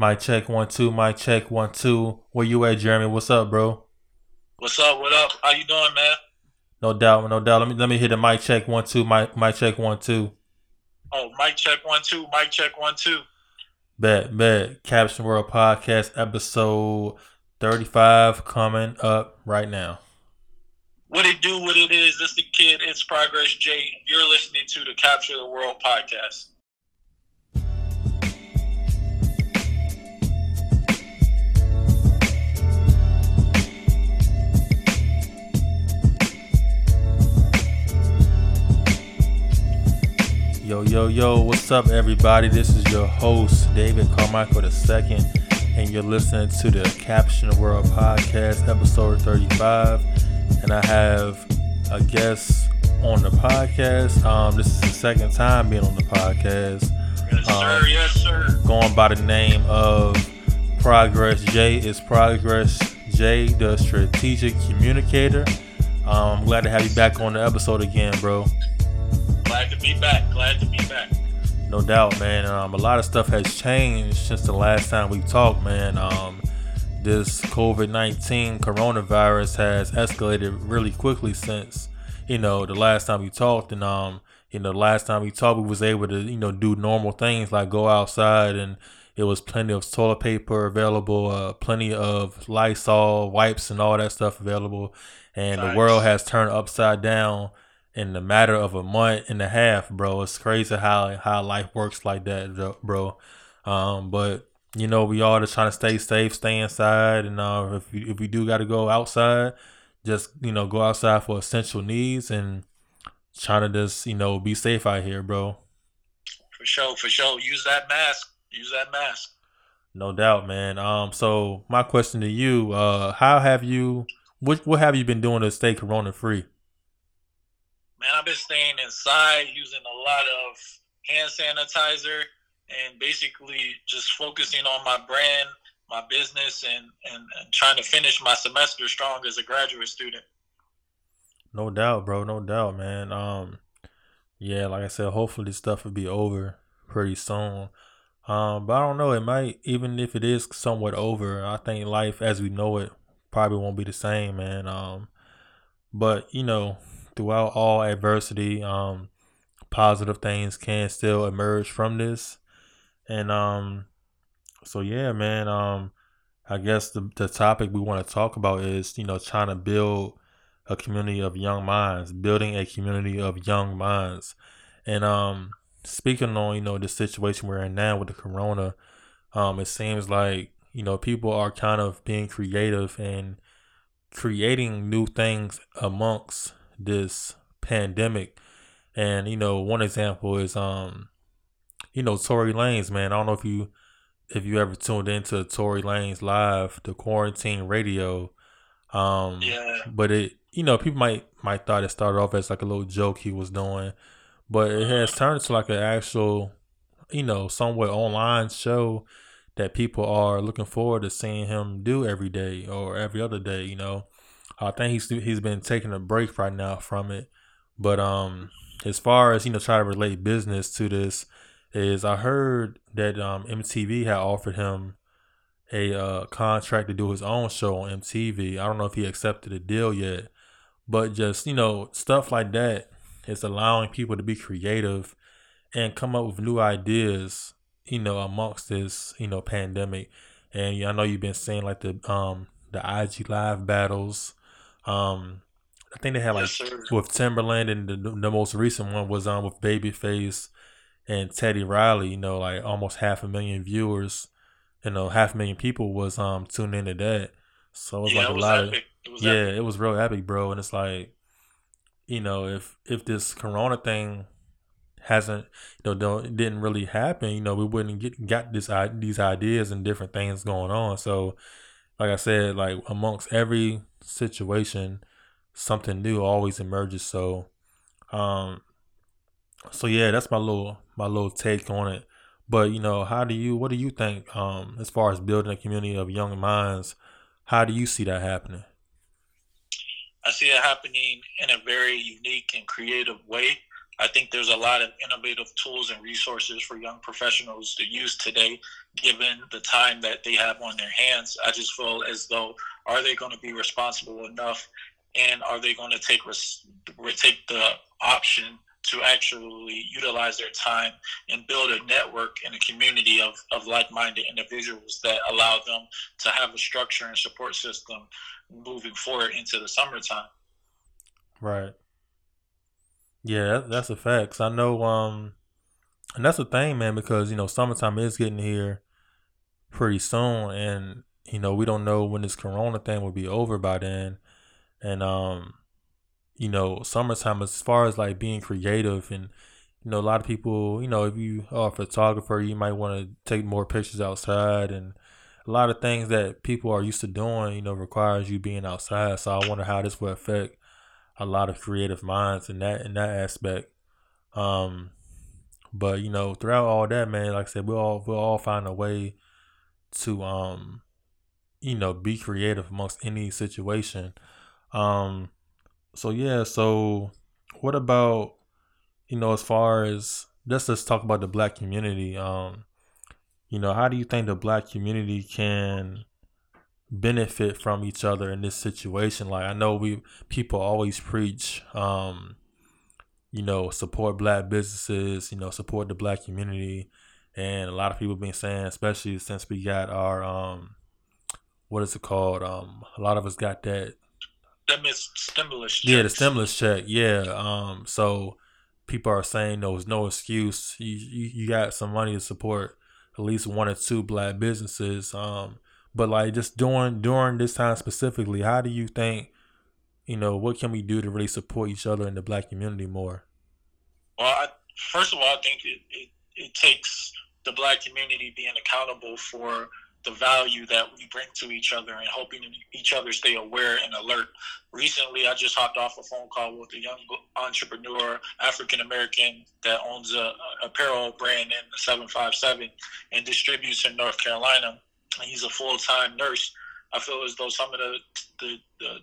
My check one two. My check one two. Where you at, Jeremy? What's up, bro? What's up? What up? How you doing, man? No doubt, no doubt. Let me let me hit the mic check one two. My my check one two. Oh, mic check one two. Mic check one two. Bet bet. Caption World Podcast episode thirty five coming up right now. What it do? What it is? This the kid. It's Progress J. You're listening to the Capture the World podcast. Yo, yo, yo, what's up, everybody? This is your host, David Carmichael II, and you're listening to the Caption World Podcast, episode 35. And I have a guest on the podcast. Um, this is the second time being on the podcast. Yes, Um, sir. Yes, sir. Going by the name of Progress J. Is Progress J the strategic communicator? Um, I'm glad to have you back on the episode again, bro. Glad to be back. Glad to be back. No doubt, man. Um, a lot of stuff has changed since the last time we talked, man. Um, this COVID 19 coronavirus has escalated really quickly since, you know, the last time we talked. And, um, you know, the last time we talked, we was able to, you know, do normal things like go outside and it was plenty of toilet paper available, uh, plenty of Lysol wipes and all that stuff available. And the world has turned upside down in the matter of a month and a half, bro. It's crazy how how life works like that, bro-. Um, but you know, we all just trying to stay safe, stay inside, and uh, if we, if we do got to go outside, just you know, go outside for essential needs and trying to just you know be safe out here, bro. For sure. For sure. Use that mask. Use that mask. No doubt, man. Um, so my question to you, uh, how have you? What what have you been doing to stay corona free? Man, I've been staying inside, using a lot of hand sanitizer, and basically just focusing on my brand, my business, and, and, and trying to finish my semester strong as a graduate student. No doubt, bro. No doubt, man. Um, yeah, like I said, hopefully stuff will be over pretty soon. Um, but I don't know. It might, even if it is somewhat over, I think life as we know it probably won't be the same, man. Um, but you know, throughout all adversity, um, positive things can still emerge from this, and um, so yeah, man. Um, I guess the the topic we want to talk about is you know trying to build a community of young minds, building a community of young minds. And um speaking on, you know, the situation we're in now with the corona, um, it seems like, you know, people are kind of being creative and creating new things amongst this pandemic. And, you know, one example is um, you know, Tory Lanez, man. I don't know if you if you ever tuned into Tory Lanez live, the quarantine radio. Um Yeah. but it you know people might might thought it started off as like a little joke he was doing but it has turned into like an actual you know somewhat online show that people are looking forward to seeing him do every day or every other day you know i think he's he's been taking a break right now from it but um as far as you know try to relate business to this is i heard that um mtv had offered him a uh, contract to do his own show on MTV. I don't know if he accepted the deal yet, but just you know stuff like that is allowing people to be creative and come up with new ideas. You know, amongst this you know pandemic, and I know you've been seeing like the um the IG live battles. Um, I think they had like Yes, with Timbaland, and the, the most recent one was um with Babyface and Teddy Riley. You know, like almost half a million viewers you know, half a million people was um tuned into that. So it was yeah, like it a was lot epic. It of was yeah, epic. it was real epic, bro. And it's like, you know, if if this Corona thing hasn't, you know, don't didn't really happen, you know, we wouldn't get got this these ideas and different things going on. So, like I said, like amongst every situation, something new always emerges. So, um, so yeah, that's my little my little take on it. But you know, how do you what do you think um as far as building a community of young minds? How do you see that happening? I see it happening in a very unique and creative way. I think there's a lot of innovative tools and resources for young professionals to use today, given the time that they have on their hands. I just feel as though are they going to be responsible enough, and are they going to take res- take the option to actually utilize their time and build a network and a community of, of like-minded individuals that allow them to have a structure and support system moving forward into the summertime. Right. Yeah, that's a fact. I know, um, and that's the thing, man, because you know summertime is getting here pretty soon, and you know we don't know when this Corona thing will be over by then, and um, you know, summertime as far as like being creative and you know a lot of people, you know, if you are a photographer, you might want to take more pictures outside and a lot of things that people are used to doing, you know, requires you being outside. So I wonder how this will affect a lot of creative minds in that in that aspect. Um, but you know, throughout all that, man, like I said, we'll all we'll all find a way to um, you know, be creative amongst any situation. Um, so yeah, so what about you know, as far as let's just talk about the black community. Um, you know, how do you think the black community can benefit from each other in this situation. Like I know we people always preach, um, you know, support black businesses, you know, support the black community, and a lot of people been saying, especially since we got our um, what is it called? Um, a lot of us got that. That means stimulus. Checks. Yeah, the stimulus check. Yeah. Um. So people are saying there was no excuse. You, you you got some money to support at least one or two black businesses. Um but like just during during this time specifically, how do you think, you know, what can we do to really support each other in the black community more? Well, I, first of all, I think it, it, it takes the black community being accountable for the value that we bring to each other and helping each other stay aware and alert. Recently, I just hopped off a phone call with a young entrepreneur, African American, that owns a, apparel brand in the 757 and distributes in North Carolina he's a full time nurse. I feel as though some of the, the, the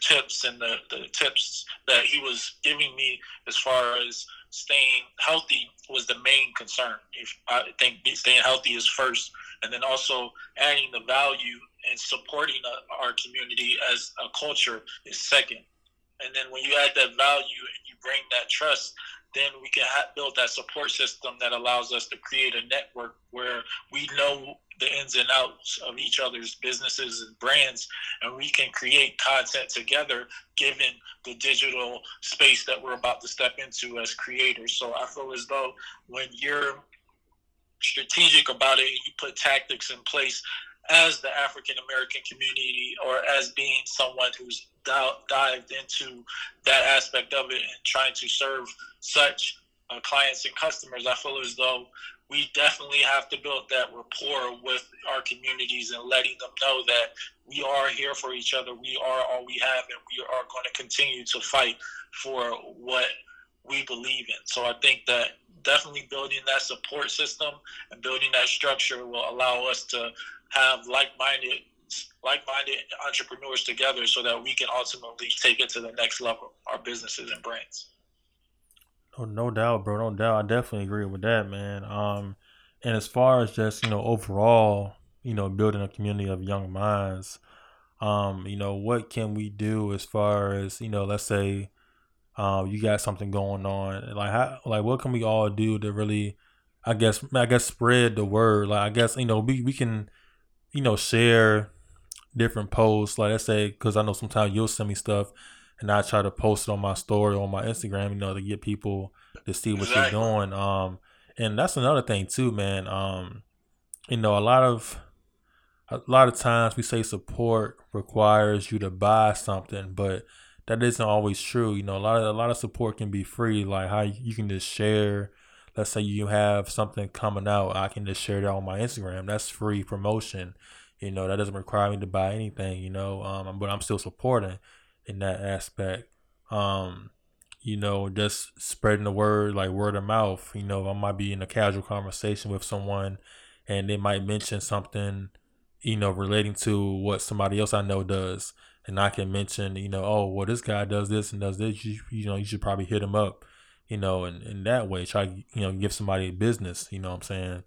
tips and the, the tips that he was giving me as far as staying healthy was the main concern. If I think staying healthy is first, and then also adding the value and supporting our community as a culture is second. And then when you add that value and you bring that trust, then we can ha- build that support system that allows us to create a network where we know the ins and outs of each other's businesses and brands, and we can create content together given the digital space that we're about to step into as creators. So I feel as though when you're strategic about it, you put tactics in place as the African American community or as being someone who's dived into that aspect of it and trying to serve such uh, clients and customers, I feel as though we definitely have to build that rapport with our communities and letting them know that we are here for each other. We are all we have, and we are going to continue to fight for what we believe in. So I think that definitely building that support system and building that structure will allow us to have like-minded like-minded entrepreneurs together so that we can ultimately take it to the next level our businesses and brands. No, no doubt bro no doubt. I definitely agree with that man. Um and as far as just you know overall you know building a community of young minds um you know what can we do as far as you know let's say um you got something going on? Like how like what can we all do to really i guess i guess spread the word? Like i guess you know we, we can you know, share different posts. Like I say, because I know sometimes you'll send me stuff, and I try to post it on my story on my Instagram. You know, to get people to see what exactly. you're doing. Um, and that's another thing too, man. Um, you know, a lot of a lot of times we say support requires you to buy something, but that isn't always true. You know, a lot of a lot of support can be free, like how you can just share let's say you have something coming out, I can just share that on my Instagram. That's free promotion. You know, that doesn't require me to buy anything, you know, um, but I'm still supporting in that aspect. Um, you know, just spreading the word, like word of mouth. You know, I might be in a casual conversation with someone and they might mention something, you know, relating to what somebody else I know does. And I can mention, you know, oh, well, this guy does this and does this. You, you know, you should probably hit him up you know, in, in that way, try to, you know, give somebody business, you know what I'm saying,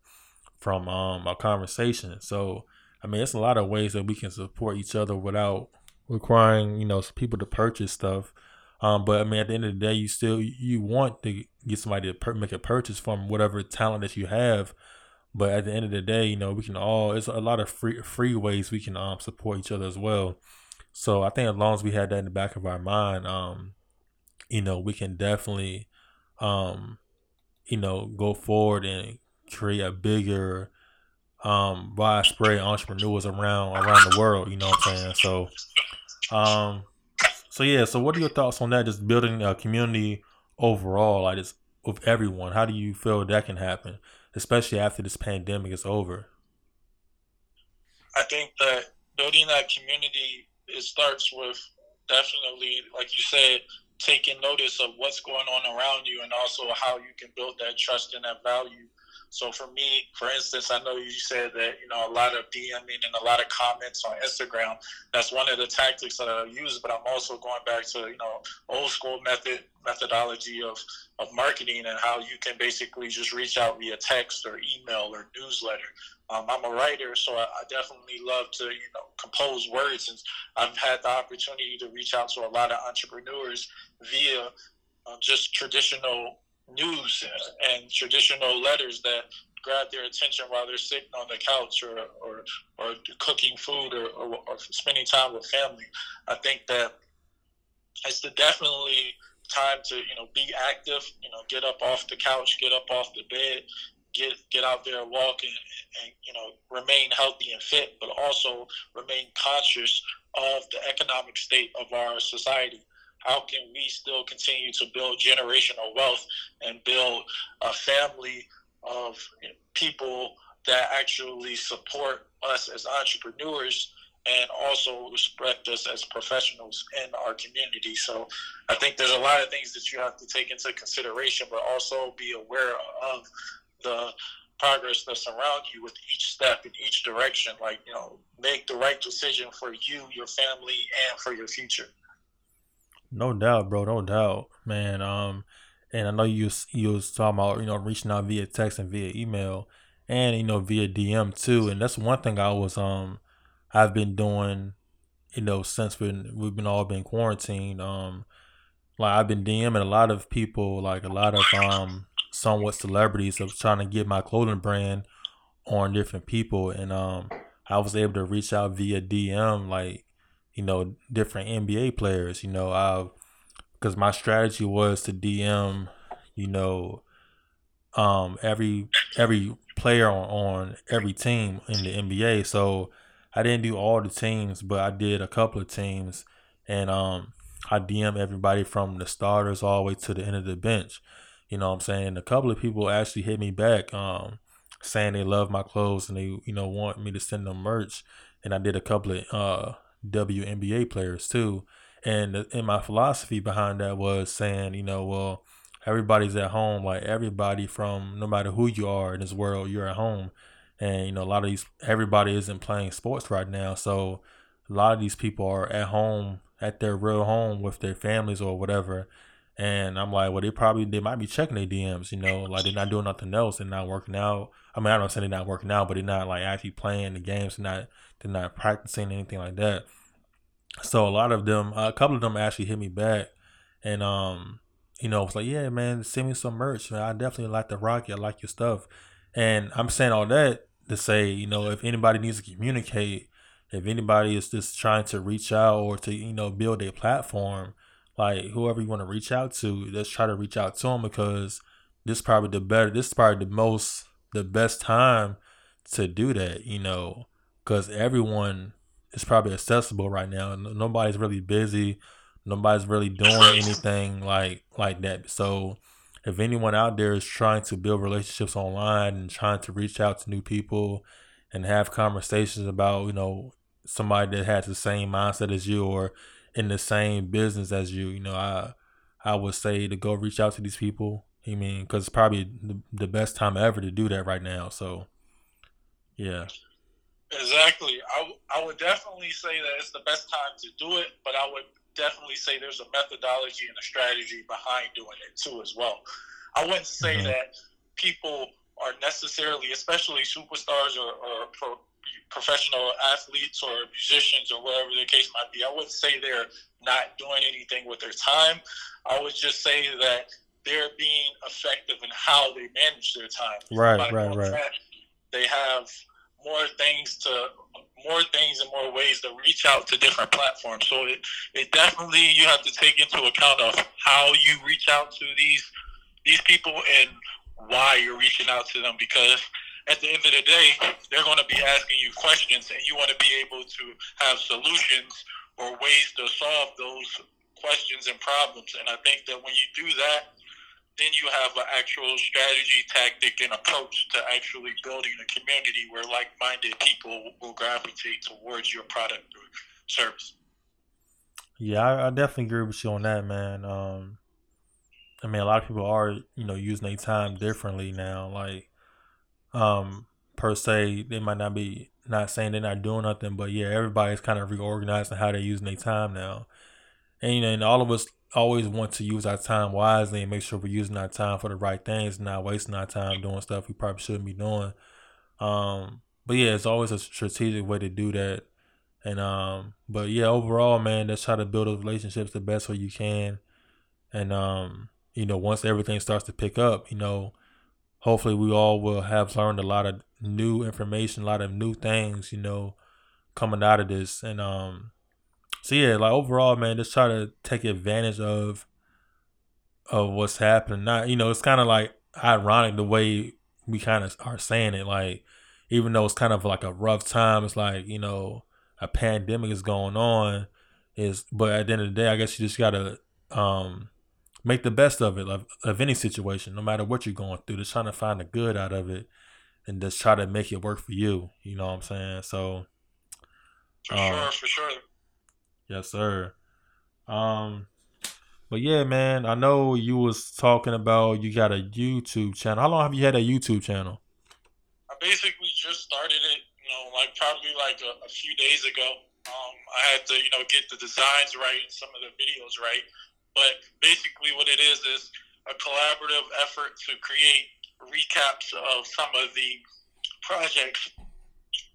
from um a conversation. So I mean it's a lot of ways that we can support each other without requiring, you know, people to purchase stuff. Um, but I mean, at the end of the day, you still you want to get somebody to per- make a purchase from whatever talent that you have. But at the end of the day, you know, we can all it's a lot of free free ways we can um support each other as well. So I think as long as we had that in the back of our mind, um, you know, we can definitely um, you know, go forward and create a bigger um widespread entrepreneurs around around the world, you know what I'm saying? So um so yeah, so what are your thoughts on that? Just building a community overall, like just with everyone. How do you feel that can happen? Especially after this pandemic is over. I think that building that community it starts with definitely, like you said, taking notice of what's going on around you and also how you can build that trust and that value. So for me, for instance, I know you said that you know a lot of DMing and a lot of comments on Instagram. That's one of the tactics that I use. But I'm also going back to you know old school method methodology of of marketing and how you can basically just reach out via text or email or newsletter. Um, I'm a writer, so I, I, definitely love to you know compose words, and I've had the opportunity to reach out to a lot of entrepreneurs via uh, just traditional news and traditional letters that grab their attention while they're sitting on the couch or or, or cooking food or, or, or spending time with family. I think that it's the definitely time to you know be active. You know, get up off the couch, get up off the bed, get get out there and walk and, and you know remain healthy and fit, but also remain conscious of the economic state of our society. How can we still continue to build generational wealth and build a family of people that actually support us as entrepreneurs and also respect us as professionals in our community. So I think there's a lot of things that you have to take into consideration, but also be aware of the progress that's around you with each step in each direction. Like, you know, make the right decision for you, your family, and for your future. No doubt, bro. No doubt, man. Um, and I know you you was talking about you know reaching out via text and via email, and you know via DM too. And that's one thing I was um I've been doing, you know, since we we've been all been quarantined. Um, like I've been DMing a lot of people, like a lot of um somewhat celebrities of trying to get my clothing brand on different people and um I was able to reach out via DM like you know different NBA players you know I because my strategy was to DM you know um every every player on, on every team in the NBA so I didn't do all the teams but I did a couple of teams and um I DM everybody from the starters all the way to the end of the bench you know what I'm saying? A couple of people actually hit me back um, saying they love my clothes and they, you know, want me to send them merch. And I did a couple of uh, WNBA players too. And, and my philosophy behind that was saying, you know, well, everybody's at home. Like everybody from no matter who you are in this world, you're at home. And, you know, a lot of these, everybody isn't playing sports right now. So a lot of these people are at home, at their real home with their families or whatever and I'm like, well, they probably they might be checking their DMs, you know, like they're not doing nothing else. They're not working out. I mean, I don't say they're not working out, but they're not like actually playing the games. They're not they're not practicing anything like that. So a lot of them, a couple of them actually hit me back, and um, you know, it's like, yeah, man, send me some merch. Man. I definitely like the rock. I like your stuff, and I'm saying all that to say, you know, if anybody needs to communicate, if anybody is just trying to reach out or to you know build a platform like whoever you want to reach out to, let's try to reach out to them because this is probably the better, this is probably the most, the best time to do that, you know, because everyone is probably accessible right now. Nobody's really busy. Nobody's really doing anything like like that. So if anyone out there is trying to build relationships online and trying to reach out to new people and have conversations about, you know, somebody that has the same mindset as you or in the same business as you, you know, I I would say to go reach out to these people. I mean, because it's probably the, the best time ever to do that right now. So, yeah. Exactly. I, I would definitely say that it's the best time to do it, but I would definitely say there's a methodology and a strategy behind doing it too as well. I wouldn't say mm-hmm. that people are necessarily, especially superstars or, or pro, professional athletes or musicians or whatever the case might be. I wouldn't say they're not doing anything with their time. I would just say that they're being effective in how they manage their time. Right, right, right. That, they have more things to more things and more ways to reach out to different platforms. So it, it definitely you have to take into account of how you reach out to these these people and why you're reaching out to them because at the end of the day they're going to be asking you questions and you want to be able to have solutions or ways to solve those questions and problems and I think that when you do that then you have an actual strategy, tactic, and approach to actually building a community where like-minded people will gravitate towards your product or service. Yeah, I, I definitely agree with you on that, man. Um, I mean, a lot of people are, you know, using their time differently now. Like, um, per se, they might not be not saying they're not doing nothing, but yeah, everybody's kind of reorganizing how they're using their time now. And you know, and all of us always want to use our time wisely and make sure we're using our time for the right things, not wasting our time doing stuff we probably shouldn't be doing. Um, but yeah, it's always a strategic way to do that. And um, but yeah, overall, man, let's try to build those relationships the best way you can. And um, you know, once everything starts to pick up, you know, hopefully we all will have learned a lot of new information, a lot of new things, you know, coming out of this. And um, so yeah, like overall, man, just try to take advantage of of what's happening. Not you know, it's kind of like ironic the way we kind of are saying it. Like even though it's kind of like a rough time, it's like you know a pandemic is going on. Is but at the end of the day, I guess you just gotta um make the best of it of, of any situation, no matter what you're going through. Just trying to find the good out of it and just try to make it work for you. You know what I'm saying? So. For um, sure, for sure. Yes, sir. Um, but yeah, man, I know you was talking about you got a YouTube channel. How long have you had a YouTube channel? I basically just started it, you know, like probably like a, a few days ago. Um, I had to, you know, get the designs right and some of the videos right. But basically, what it is is a collaborative effort to create recaps of some of the projects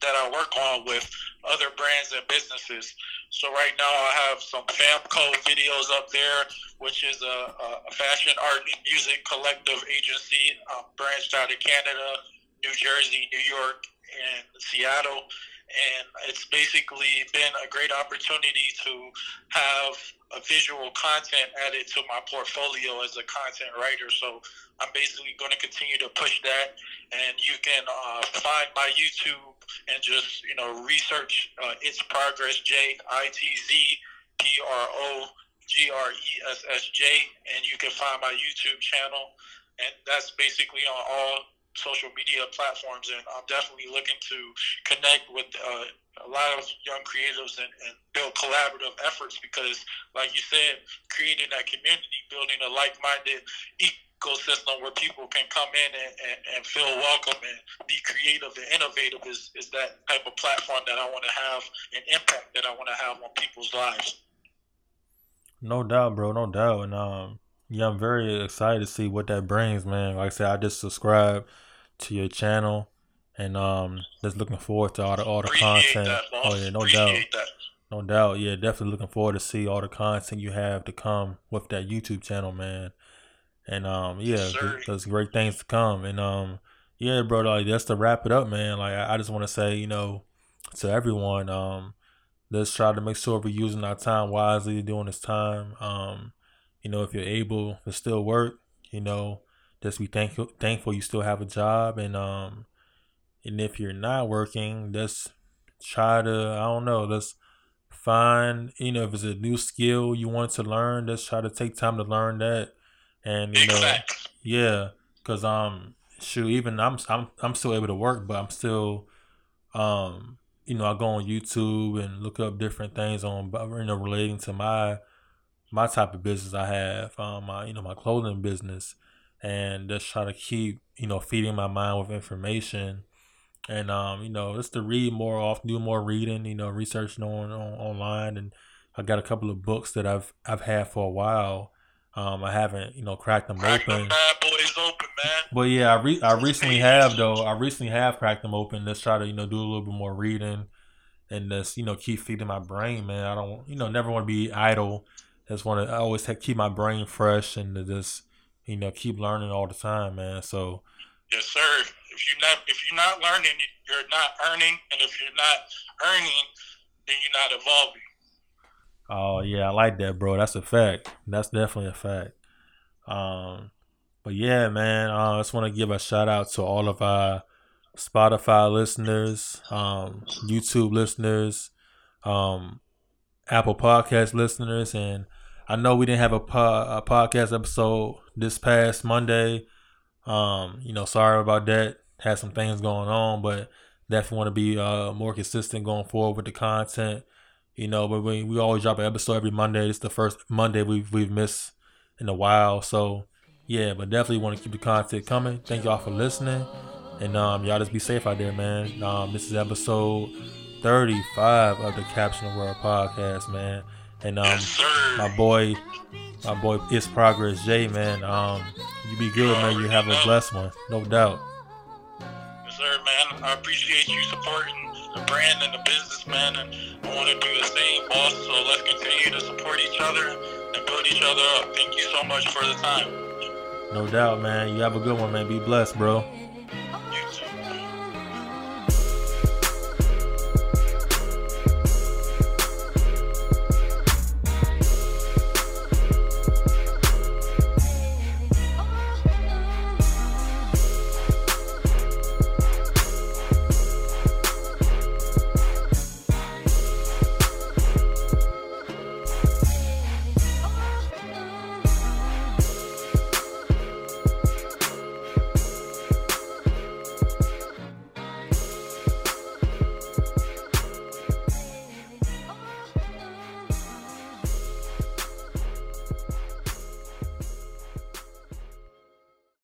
that I work on with other brands and businesses. So right now I have some Famco videos up there, which is a, a fashion art and music collective agency um, branched out of Canada, New Jersey, New York, and Seattle. And it's basically been a great opportunity to have a visual content added to my portfolio as a content writer. So I'm basically going to continue to push that. And you can uh, find my YouTube and just you know research uh, its progress J I T Z P R O G R E S S J, and you can find my YouTube channel, and that's basically on all social media platforms. And I'm definitely looking to connect with uh, a lot of young creatives and, and build collaborative efforts because, like you said, creating that community, building a like-minded ecosystem where people can come in and, and, and, feel welcome and be creative and innovative is, is that type of platform that I want to have an impact that I want to have on people's lives. No doubt, bro. No doubt. And um, yeah, I'm very excited to see what that brings, man. Like I said, I just subscribed to your channel, and um, just looking forward to all the all the Appreciate content. That, oh yeah, no Appreciate doubt. That. No doubt, yeah, definitely looking forward to see all the content you have to come with that YouTube channel, man. And um, yeah, there's great things to come. And um, yeah, bro, like just to wrap it up, man. Like I, I just want to say, you know, to everyone, um, let's try to make sure we're using our time wisely during this time. Um, you know, if you're able to still work, you know, just be thankful thankful you still have a job and um and if you're not working, just try to I don't know, let's find you know if it's a new skill you want to learn, just try to take time to learn that. And you know, yeah, because um, shoot, even I'm I'm I'm still able to work, but I'm still, um, you know, I go on YouTube and look up different things on you know relating to my my type of business I have, um, my you know my clothing business, and just try to keep you know feeding my mind with information and um, you know, just to read more often, do more reading, you know, researching on, on online, and I got a couple of books that I've I've had for a while. Um, I haven't, you know, cracked them Crack open. them bad boys open, man. But yeah, I re- I recently have though. I recently have cracked them open. Let's try to you know do a little bit more reading, and just you know keep feeding my brain, man. I don't you know never want to be idle. Just want to I always have, keep my brain fresh and to just you know keep learning all the time, man. So Yes, sir. If you're not if you're not learning, you're not earning, and if you're not earning, then you're not evolving. Oh yeah, I like that, bro. That's a fact. That's definitely a fact. Um, but yeah, man, uh, I just want to give a shout out to all of our Spotify listeners, um, YouTube listeners, um, Apple Podcast listeners, and I know we didn't have a, po- a podcast episode this past Monday. Um, you know, sorry about that. Had some things going on, but definitely want to be uh, more consistent going forward with the content. You know, but we, we always drop an episode every Monday. It's the first Monday we've we've missed in a while. So yeah, but definitely want to keep the content coming. Thank y'all for listening. And um y'all just be safe out there, man. Um this is episode thirty five of the Caption World podcast, man. And um yes, my boy my boy is progress J man. Um you be good, man. You have a blessed one, no doubt. Yes, sir, man. I appreciate you supporting the brand and the business, man. And I want to do the same, boss. So let's continue to support each other and build each other up. Thank you so much for the time. No doubt, man. You have a good one, man. Be blessed, bro.